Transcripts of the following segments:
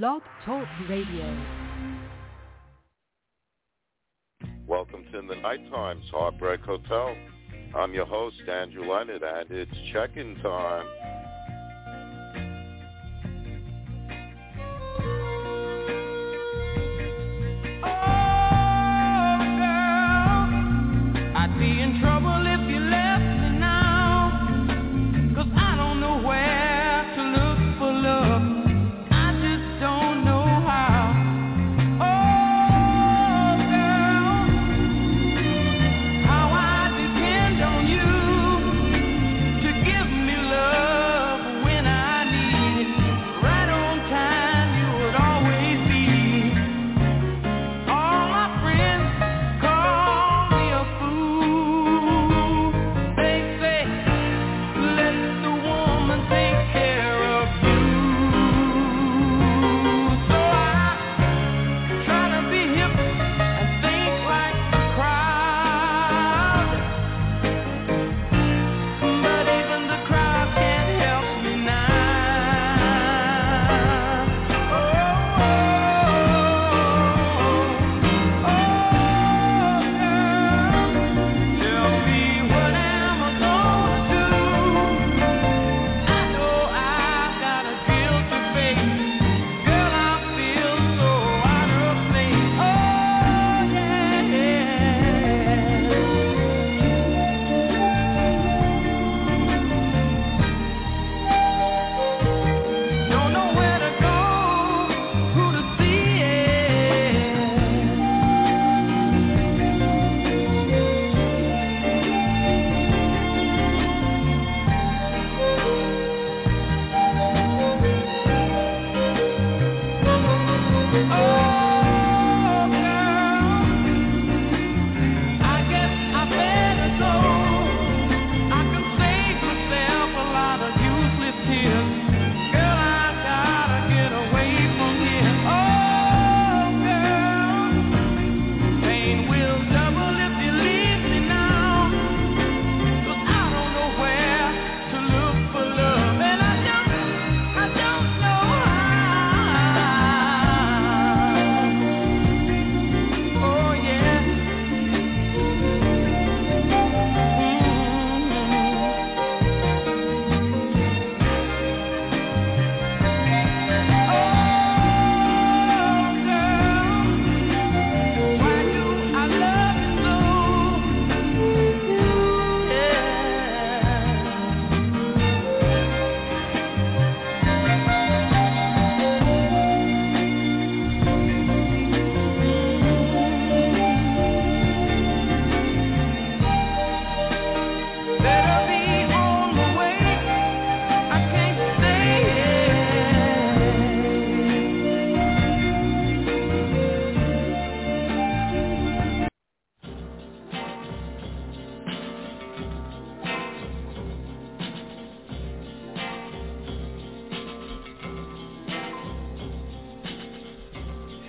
Blog Talk Radio. Welcome to the Night Times Heartbreak Hotel. I'm your host, Andrew Leonard, and it's check-in time.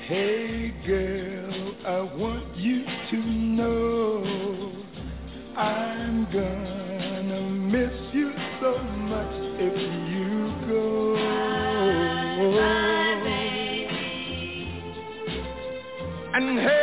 Hey girl, I want you to know I'm gonna miss you so much if you go. Bye, bye, and hey.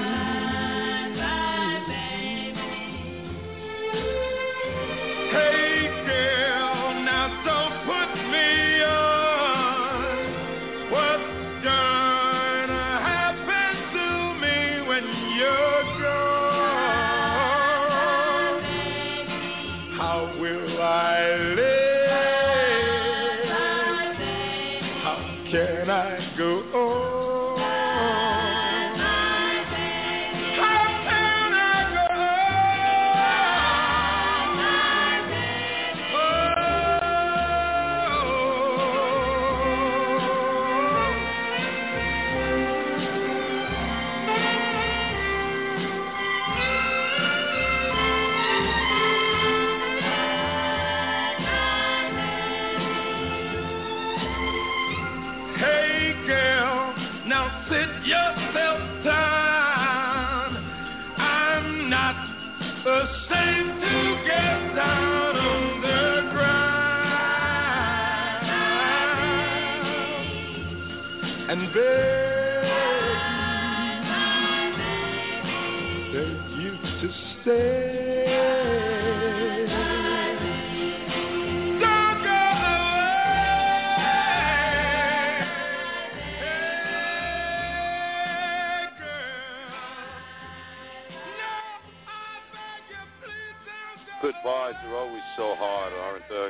so hard, aren't they?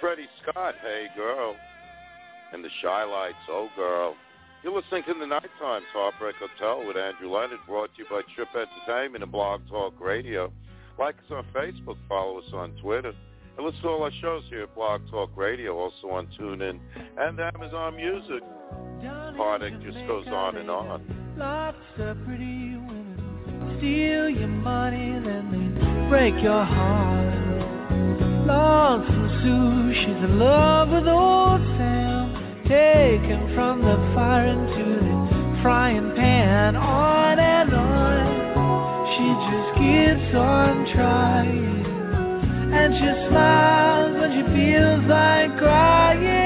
Freddie Scott, hey girl. And the Chi-Lites, oh girl. You're listening to the Nighttime's Heartbreak Hotel with Andrew Leonard, brought to you by Trip Entertainment and Blog Talk Radio. Like us on Facebook, follow us on Twitter, and listen to all our shows here at Blog Talk Radio, also on TuneIn and Amazon Music. Product just goes on and on. Lots of pretty women steal your money, then they break your heart. Lord Sue, she's in love with old Sam. Taken from the fire into the frying pan. On and on, she just keeps on trying. And she smiles when she feels like crying.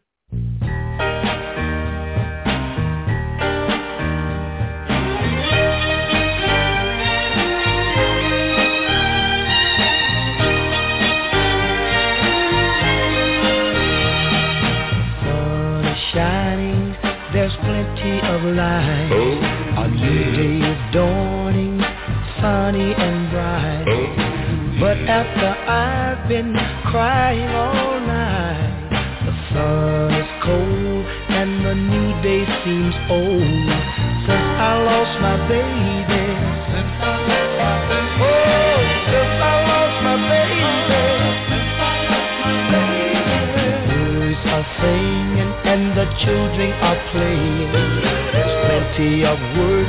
of work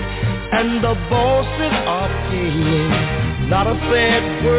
and the bosses are paying not a bad word.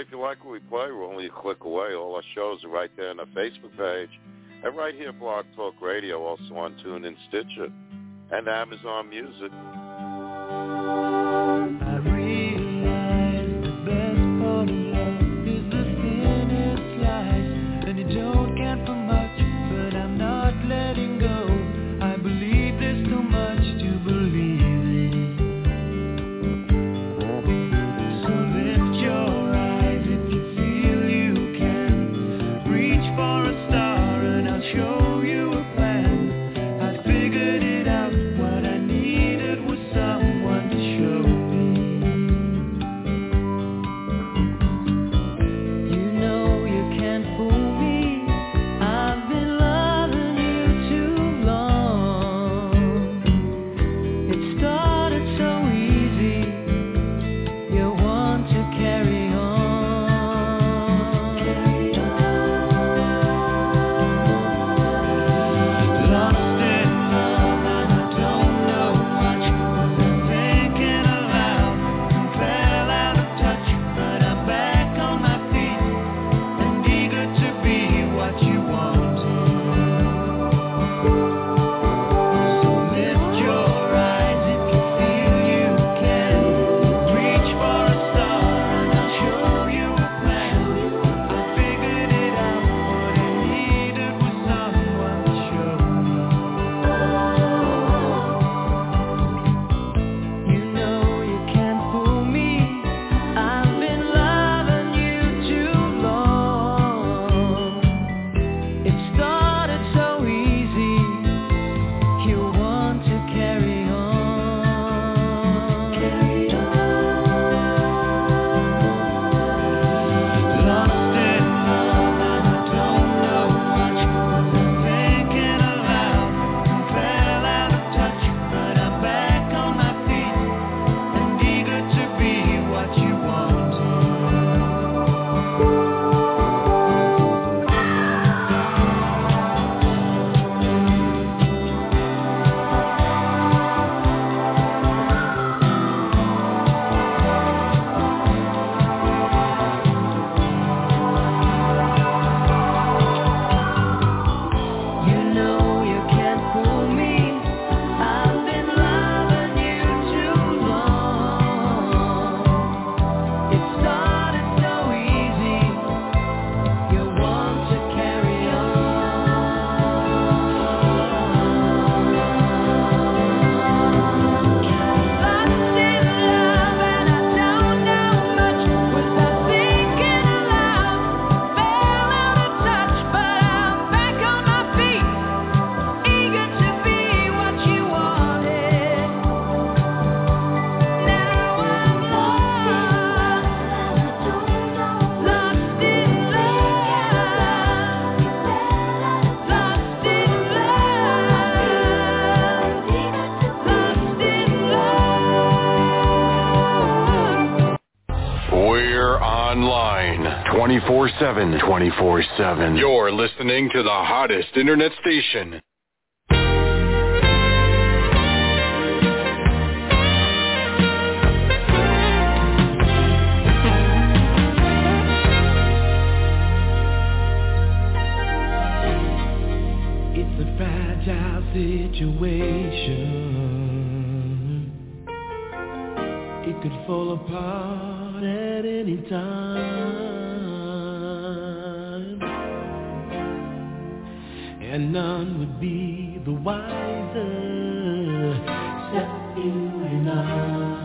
If you like what we play, we're only a click away. All our shows are right there on our Facebook page. And right here, Blog Talk Radio, also on TuneIn Stitcher and Amazon Music. A plan. I 24-7. You're listening to the hottest internet station, and none would be the wiser. except you and I.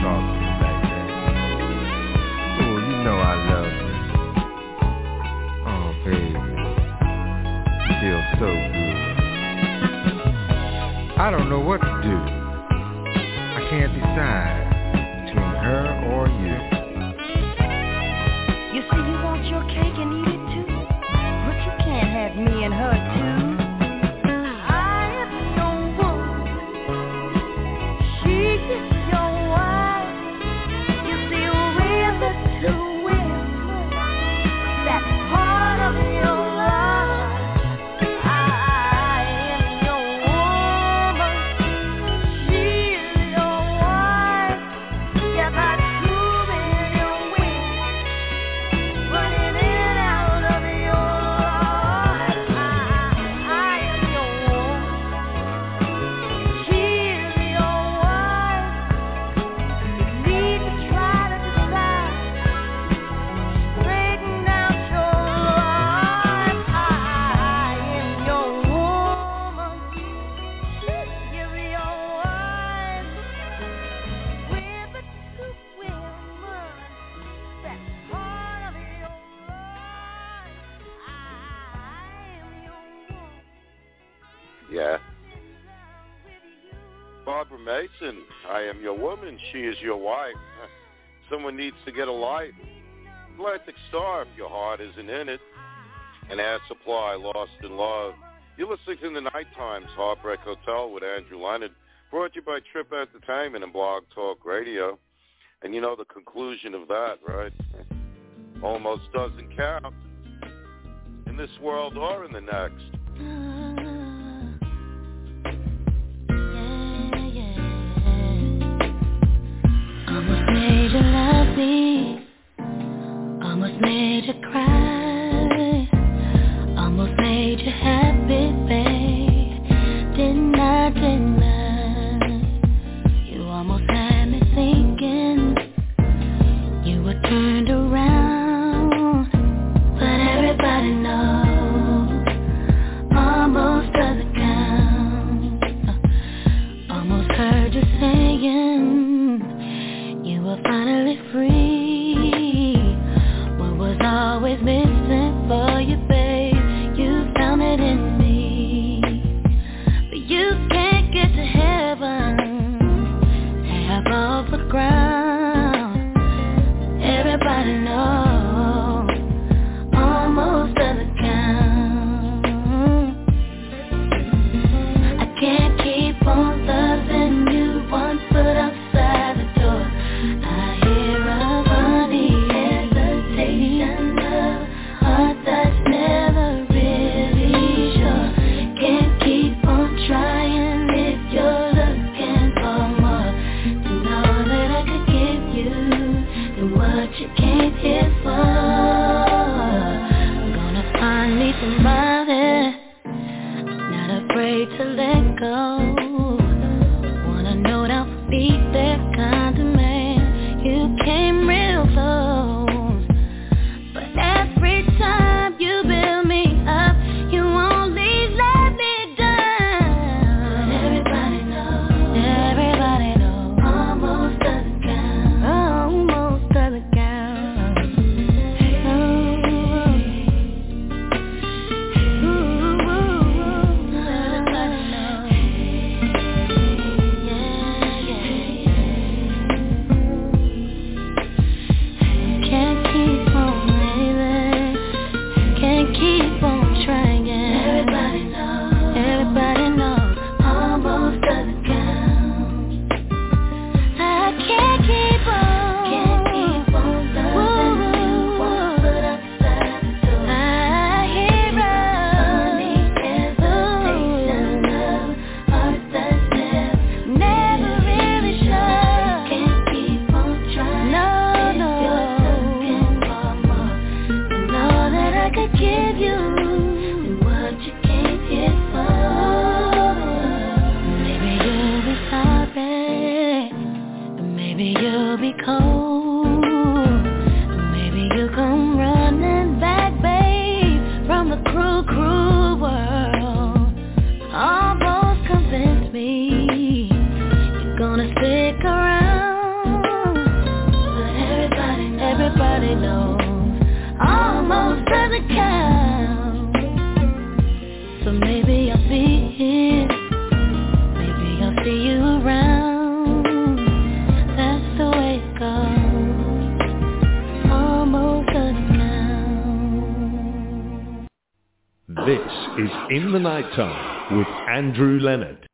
she to get a life. Atlantic Starr, if your heart isn't in it. And Air Supply, Lost in Love. You're listening to the Night Times Heartbreak Hotel with Andrew Leonard, brought to you by Trip Entertainment and Blog Talk Radio. And you know the conclusion of that, right? Almost doesn't count in this world or in the next. Almost made you cry, with Andrew Leonard.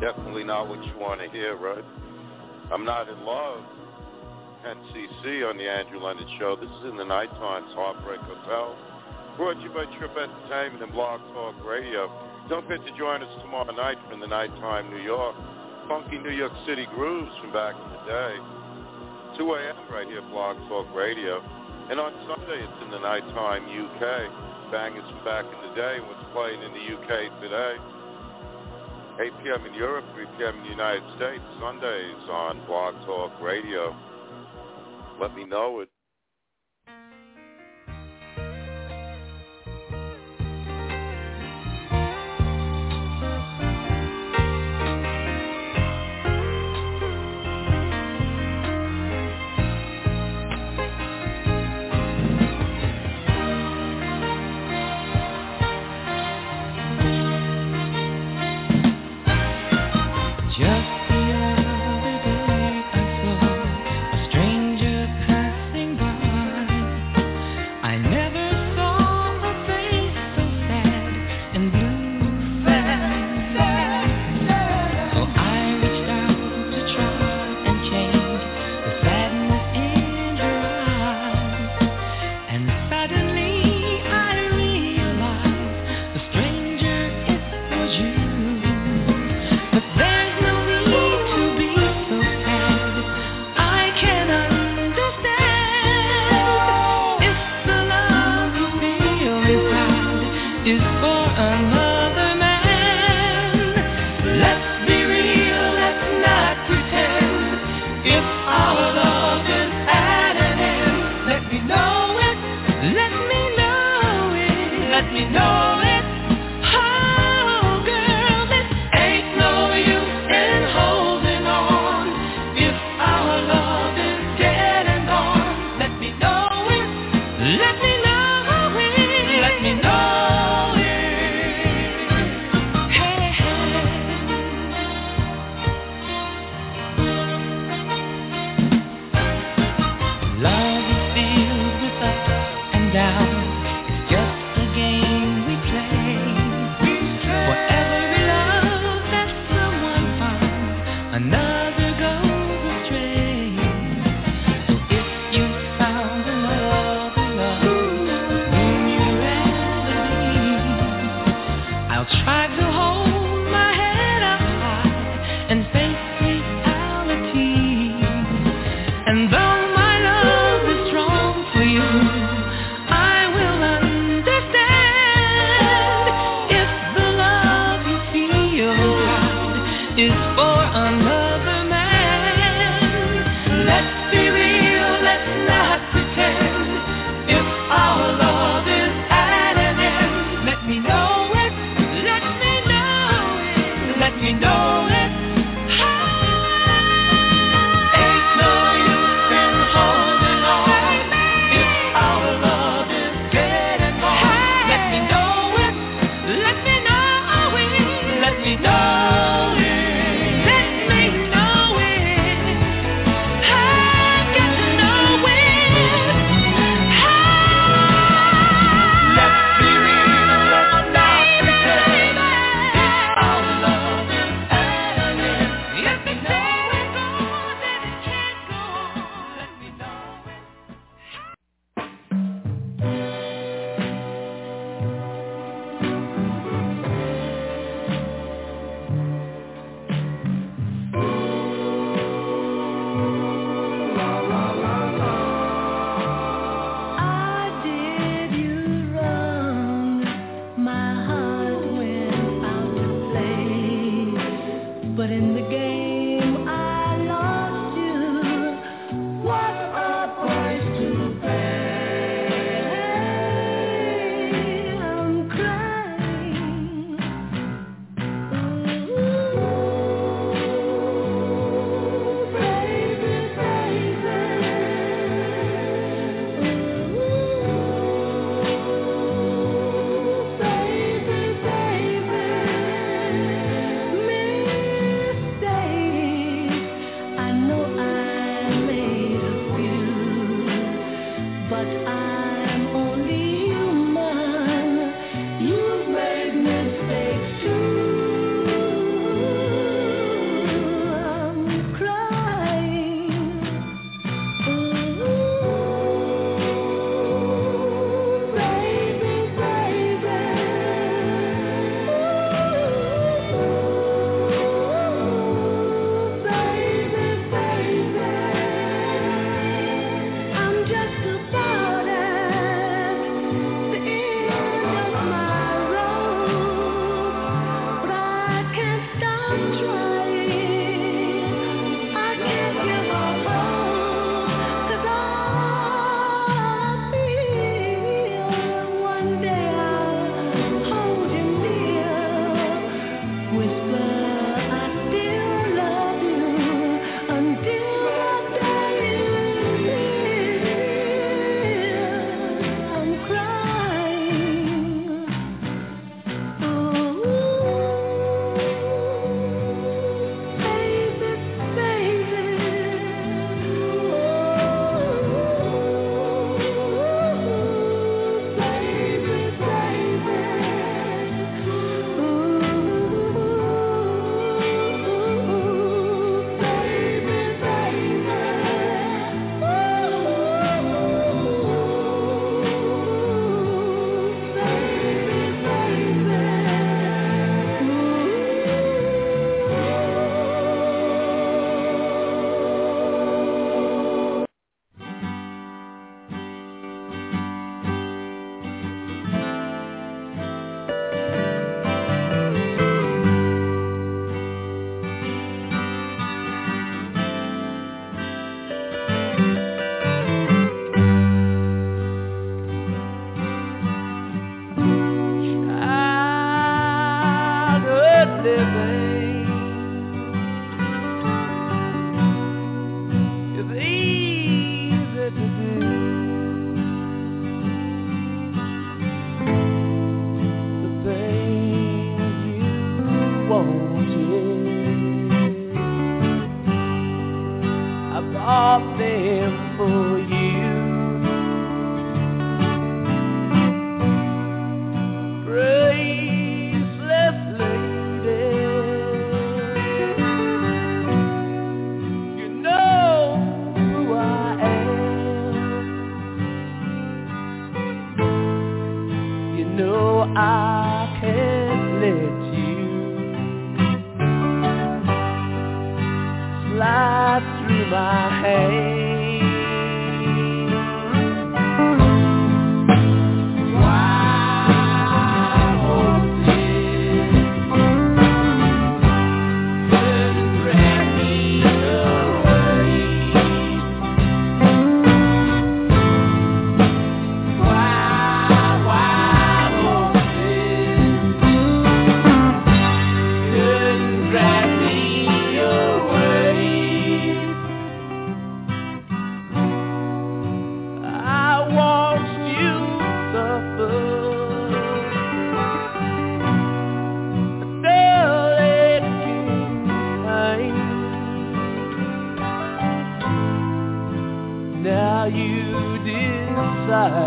Definitely not what you want to hear, right? I'm not in love. 10cc on the Andrew Leonard Show. This is in the night times, Heartbreak Hotel. Brought to you by Trip Entertainment and Blog Talk Radio. Don't forget to join us tomorrow night from the nighttime New York. Funky New York City grooves from back in the day. 2 a.m. right here, Blog Talk Radio. And on Sunday, it's in the nighttime UK. Bangers from back in the day, what's playing in the UK today. 8 p.m. in Europe, 3 p.m. in the United States, Sundays on Blog Talk Radio. Let me know it.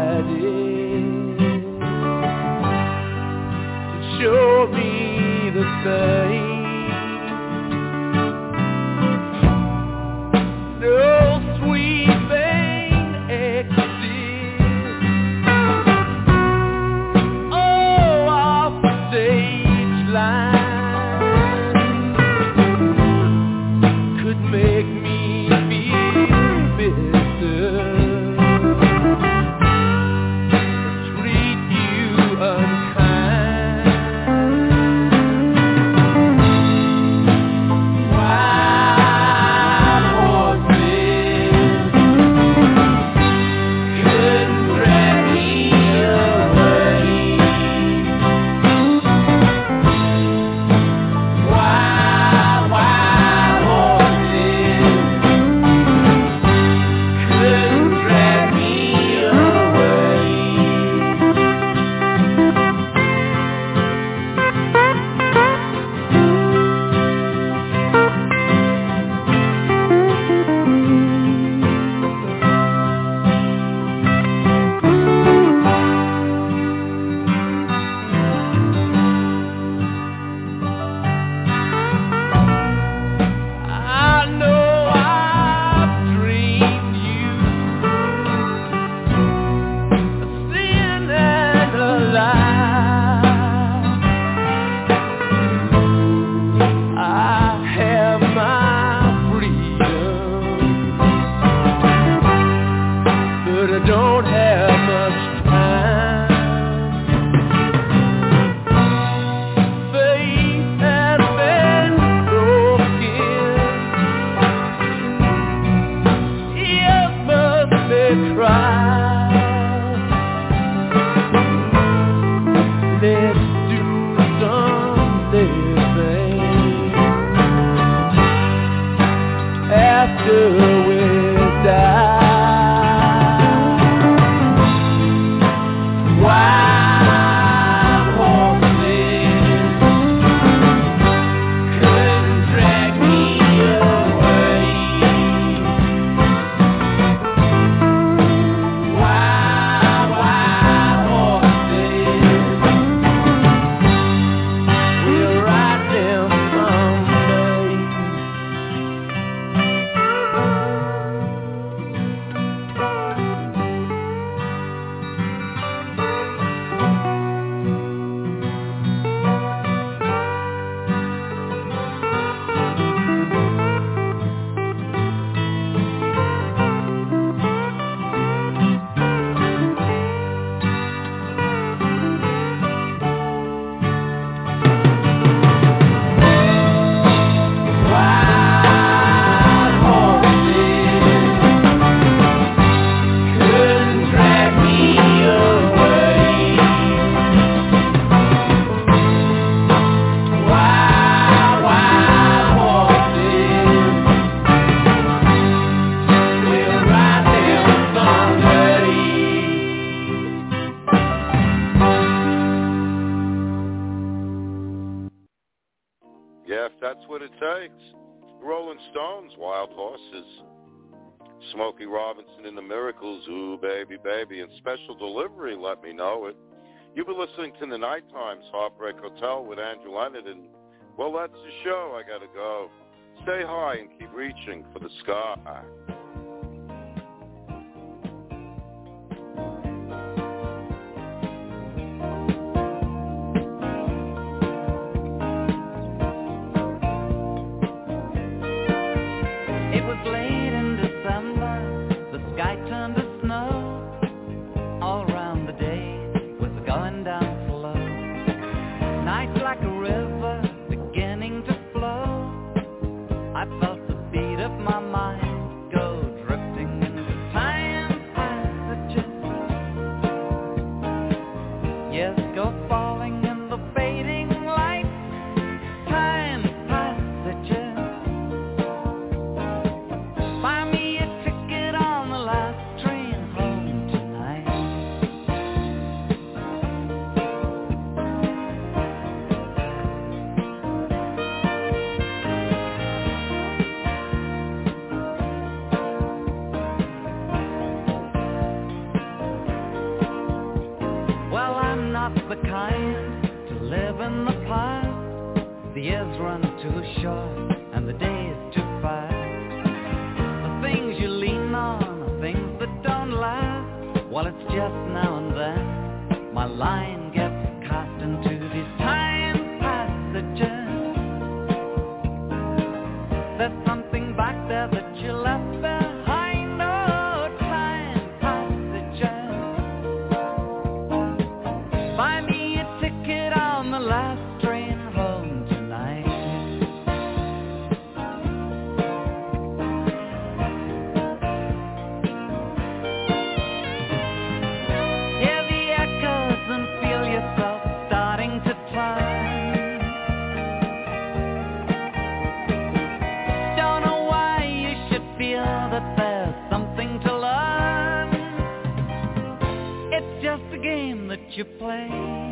Treat you don't have much Rolling Stones, Wild Horses. Smokey Robinson in the Miracles, Ooh Baby Baby, and Special Delivery, Let Me Know It. You've been listening to the Night Times Heartbreak Hotel with Andrew Leonard, and well, that's the show. I gotta go. Stay high and keep reaching for the sky. Well, it's just now and then my line gets game that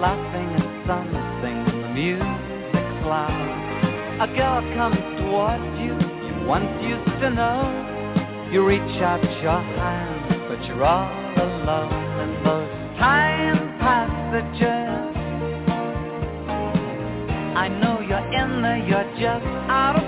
laughing and sun singing the music's loud. A girl comes towards you you once used to know. You reach out your hand, but you're all alone. And though time passages, I know you're in there, you're just out of